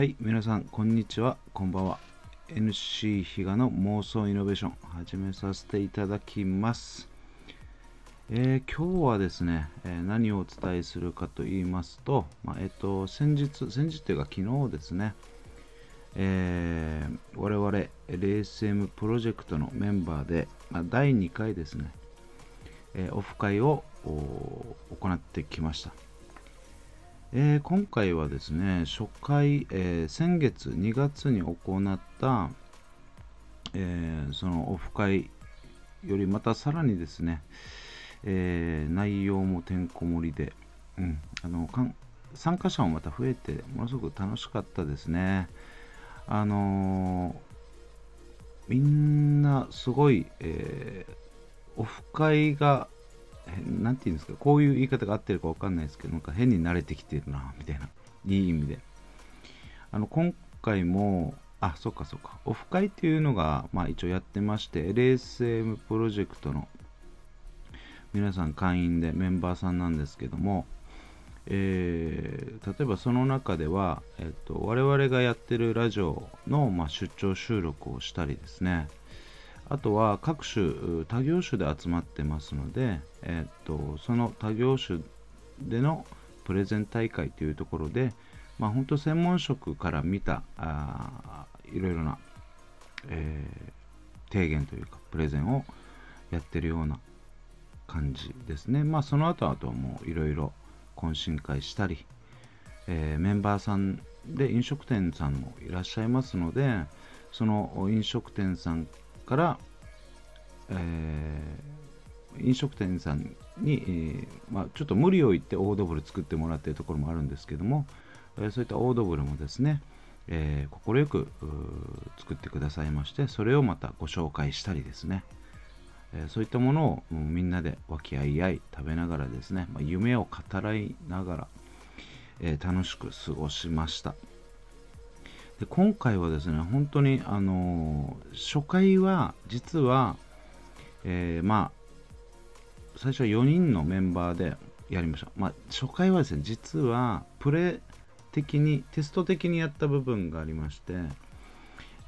はい、皆さん、こんにちは、こんばんは。NC 比嘉の妄想イノベーション、始めさせていただきます。えー今日はですね、えー何をお伝えするかと言いますと、まあえっ、と、先日、先日というか昨日ですね、えー我々 LSM プロジェクトのメンバーで、まあ、第2回ですね、えーオフ会を行ってきました。えー今回はですね、初回、えー先月2月に行った、えーそのオフ会よりまたさらにですね、え内容もてんこ盛りで、うん、あの参加者もまた増えて、ものすごく楽しかったですね。あのみんなすごい、えオフ会が、えーなんていうんですか、こういう言い方が合ってるかわかんないですけど、なんか変に慣れてきてるな、みたいな、いい意味で。あの、今回も、あ、そっかそっか、オフ会っていうのが、まあ一応やってまして、LSM プロジェクトの皆さん会員でメンバーさんなんですけども、えー例えばその中では、えっと我々がやってるラジオの、まあ、出張収録をしたりですね。あとは各種他業種で集まってますので、えっとその他業種でのプレゼン大会というところで、まあ、本当専門職から見たあいろいろな、えー提言というかプレゼンをやってるような感じですね。まあその後あとはもういろいろ懇親会したり、えーメンバーさんで飲食店さんもいらっしゃいますので、その飲食店さんから、えー飲食店さんに、えーまあ、ちょっと無理を言ってオードブル作ってもらっているところもあるんですけども、えそういったオードブルもですね、えー快く作ってくださいまして、それをまたご紹介したりですね、えーそういったものをみんなで和気あいあい食べながらですね、まあ、夢を語らいながら、えー楽しく過ごしました。で今回はですね、本当に、あの初回は実は、えーまあ、最初は4人のメンバーでやりました。まあ、初回はですね、実はプレ的に、テスト的にやった部分がありまして、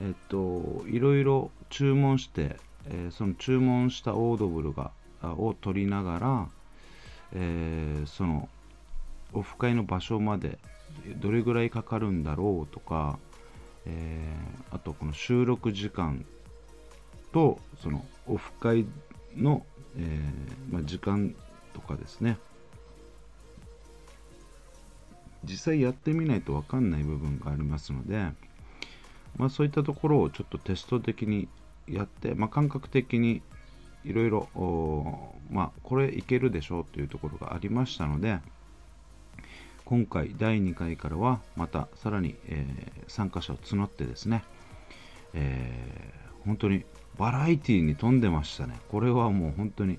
えっと、いろいろ注文して、えーその注文したオードブルがを取りながら、えーそのオフ会の場所までどれぐらいかかるんだろうとか、えーあとこの収録時間とそのオフ会の、えーまあ、時間とかですね。実際やってみないと分かんない部分がありますので、まあ、そういったところをちょっとテスト的にやって、まあ、感覚的にいろいろ、まあ、これいけるでしょうというところがありましたので、今回第2回からはまたさらに、えー参加者を募ってですね、えー本当にバラエティに富んでましたね。これはもう本当に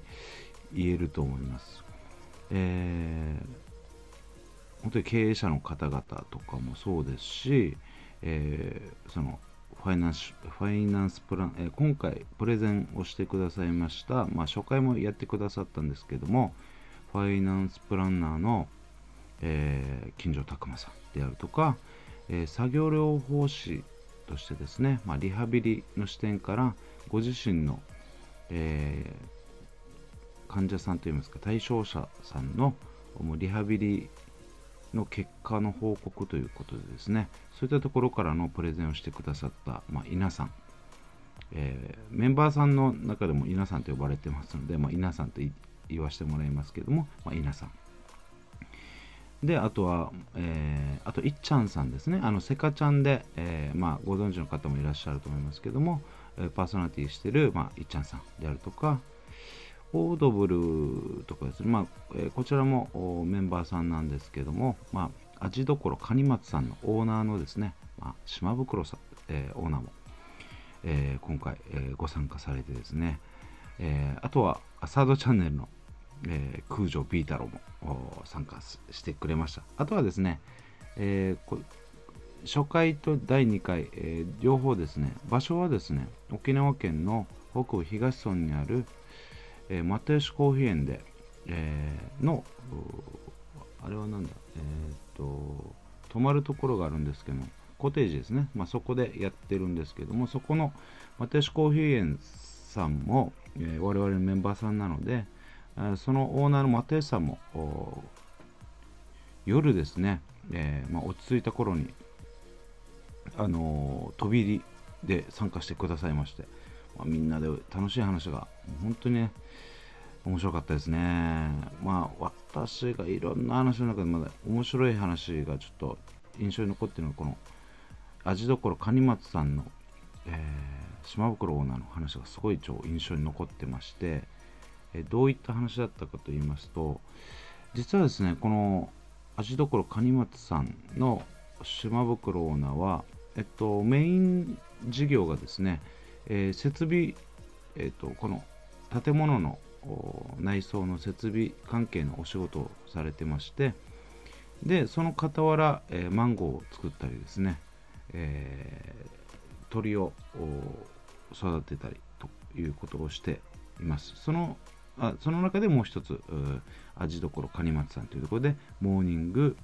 言えると思います。えー本当に経営者の方々とかもそうですし、えーそのファイナンスファイナンスプラン、えー今回プレゼンをしてくださいました、まあ、初回もやってくださったんですけども、ファイナンスプランナーの、えー金城拓磨さんであるとか、えー作業療法士としてですね、まあ、リハビリの視点からご自身の、えー患者さんといいますか対象者さんのリハビリの結果の報告ということでですねそういったところからのプレゼンをしてくださった、まあ、稲さん、えーメンバーさんの中でも稲さんと呼ばれてますので、まあ、稲さんと言わせてもらいますけども、まあ、稲さん。であとは、えーあといっちゃんさんですね。あのセカちゃんで、えーまあ、ご存知の方もいらっしゃると思いますけども、えーパーソナリティしてる、まあ、いっちゃんさんであるとかオードブルとかですね、まあえーこちらもおメンバーさんなんですけども、まあ、味どころカニマツさんのオーナーのですね、まあ、島袋さん、えーオーナーも、えー今回、えーご参加されてですね、えーあとはサードチャンネルの、えー空城ビータローも参加してくれました。あとはですね、えー初回と第2回、えー両方ですね場所はですね沖縄県の北部東村にある、えー、又吉コーヒー園で、えーのあれはなんだえーっと泊まるところがあるんですけどもコテージですね、まあ、そこでやってるんですけどもそこのマテシコーヒー園さんも、えー、我々のメンバーさんなので、そのオーナーのマテーさんも夜ですね、えーまあ、落ち着いた頃に、あの飛び入りで参加してくださいまして、まあ、みんなで楽しい話が本当にね面白かったですね。まあ私がいろんな話の中でまだ面白い話がちょっと印象に残ってるのはこの味どころ蟹松さんの、えー、島袋オーナーの話がすごい超印象に残ってまして、え、どういった話だったかと言いますと実はですねこの味どころ蟹松さんの島袋オーナーは、えっと、メイン事業がですね、えー、設備、えっと、この建物の内装の設備関係のお仕事をされてましてでその傍ら、えー、マンゴーを作ったりですね、えー、鳥を育てたりということをしています。そのあその中でもう一つ味どころ蟹松さんというところでモーニング、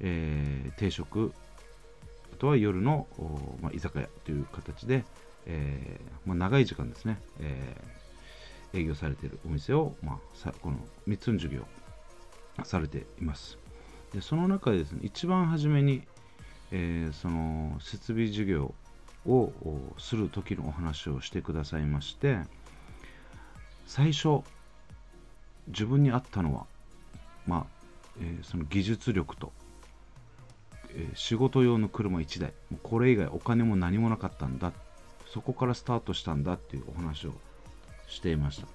えー、定食あとは夜の、まあ、居酒屋という形で、えーまあ、長い時間ですね、えー、営業されているお店を、まあ、この3つの授業されています。でその中でですね一番初めに、えー、その設備授業をする時のお話をしてくださいまして最初自分にあったのはまあ、えー、その技術力とえ仕事用の車1台これ以外お金も何もなかったんだそこからスタートしたんだっていうお話をしていました。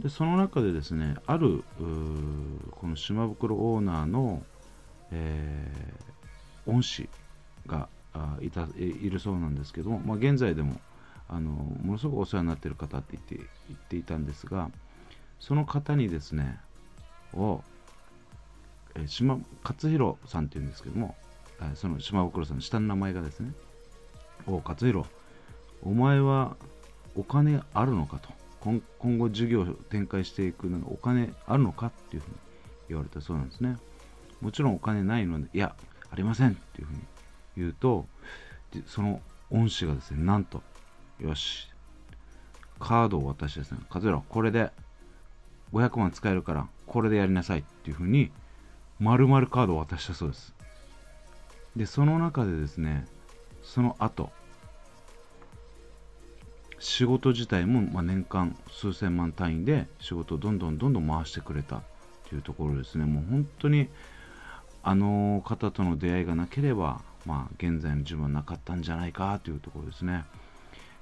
でその中でですねあるこの島袋オーナーの、えー、恩師がいたいるそうなんですけども、まあ、現在でもあのものすごくお世話になっている方って言って言っていたんですがその方にですねをえ島勝弘さんっていうんですけども、えその島袋さんの下の名前がですね、お勝弘、お前はお金あるのかと。今後事業を展開していくのにお金あるのかっていうふうに言われたそうなんですね。もちろんお金ないので、いや、ありませんっていうふうに言うと、その恩師がですね、なんと、よし、カードを渡してですね、和弘、これで500万使えるから、これでやりなさいっていうふうに丸々カードを渡したそうです。で、その中でですね、その後、仕事自体も、ま年間数千万単位で仕事をどんどんどんどん回してくれたというところですね。もう本当にあの方との出会いがなければ、まあ、現在の自分はなかったんじゃないかというところですね。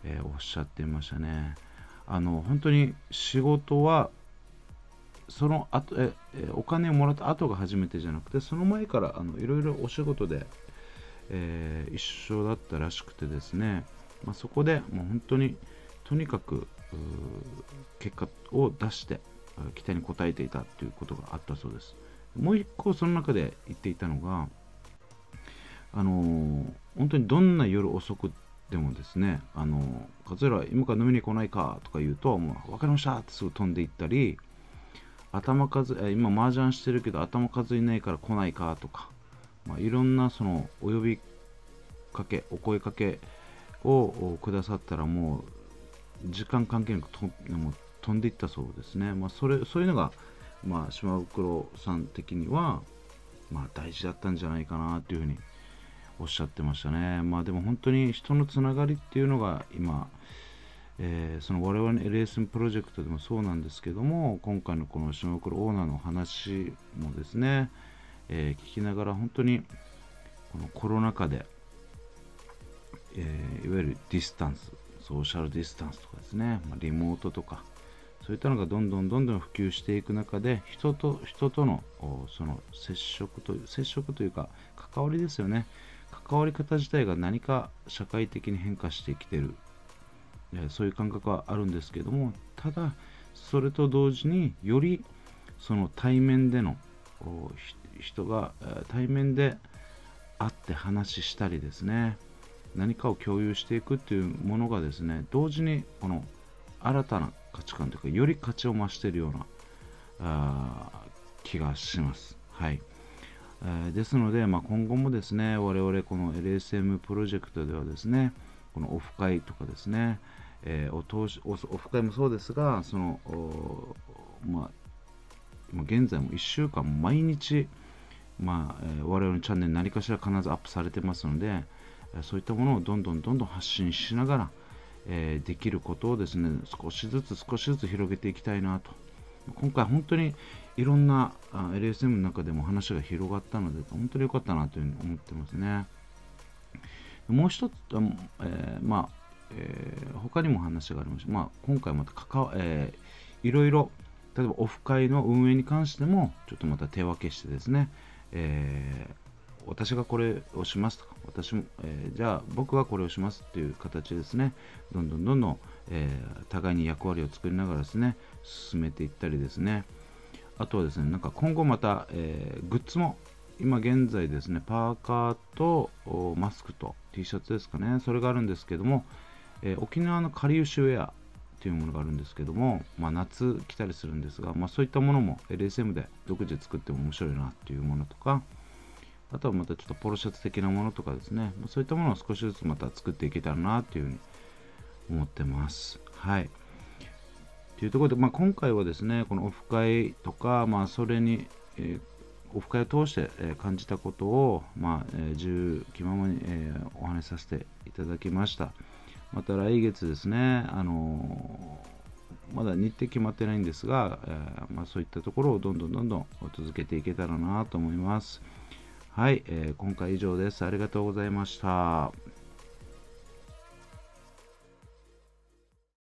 えー、おっしゃっていましたね。あの本当に仕事はその後えお金をもらった後が初めてじゃなくてその前からあのいろいろお仕事で、えー、一緒だったらしくてですね、まあ、そこでもう本当にとにかく結果を出して期待に応えていたということがあったそうです。もう一個その中で言っていたのがあのー、本当にどんな夜遅くでもですね、あのー、勝浦今から飲みに来ないかとか言うと、もう分かりましたってすぐ飛んでいったり、頭数、え今麻雀してるけど頭数いないから来ないかとか、まあ、いろんなそのお呼びかけ、お声かけをくださったらもう時間関係なくともう飛んでいったそうですね。まあ、それそういうのが、まあ、島袋さん的には、まあ、大事だったんじゃないかなというふうにおっしゃってましたね。まあでも本当に人のつながりっていうのが今、えー、その我々の LSM プロジェクトでもそうなんですけども今回のこの島袋オーナーの話もですね、えー、聞きながら本当にこのコロナ禍で、えー、いわゆるディスタンスソーシャルディスタンスとかですね、まあ、リモートとかそういったのがどんどんどんどん普及していく中で人と人とのその接触と接触というか関わりですよね。関わり方自体が何か社会的に変化してきてる。そういう感覚はあるんですけどもただそれと同時によりその対面での人が対面で会って話したりですね何かを共有していくっていうものがですね同時にこの新たな価値観というかより価値を増しているようなあ気がします。はい。えー、ですので、まあ、今後もですね、我々この LSM プロジェクトではですね、このオフ会とかですね、えー、お通しオフ会もそうですが、その、まあ、現在も1週間毎日、まあ、えー、我々のチャンネル何かしら必ずアップされてますので、そういったものをどんどんどんどん発信しながら、えー、できることをですね、少しずつ少しずつ広げていきたいなと。今回本当にいろんな LSM の中でも話が広がったので、本当に良かったなというふうに思ってますね。もう一つ、えー、まあ、えー、他にも話がありました。まあ、今回また関わ、えー、いろいろ、例えばオフ会の運営に関しても、ちょっとまた手分けしてですね、えー、私がこれをしますとか、私も、えー、じゃあ僕はこれをしますっていう形ですね、どんどんどんどん、えー、互いに役割を作りながらですね、進めていったりですね、あとはですね、なんか今後また、えー、グッズも、今現在ですね、パーカーとマスクと T シャツですかね、それがあるんですけども、え沖縄のかりゆしウェアというものがあるんですけども、まあ、夏来たりするんですが、まあ、そういったものも LSM で独自で作っても面白いなっていうものとか、あとはまたちょっとポロシャツ的なものとかですね、そういったものを少しずつまた作っていけたらなっていうふうに思ってます。はい。というところで、まあ、今回はですね、このオフ会とか、まあ、それに、えー、オフ会を通して、感じたことを、まあえー、自由気ままに、えー、お話しさせていただきました。また来月ですね、あのまだ日程決まってないんですが、えまあ、そういったところをどんどんどんどん続けていけたらなと思います。はい、えー、今回以上です。ありがとうございました。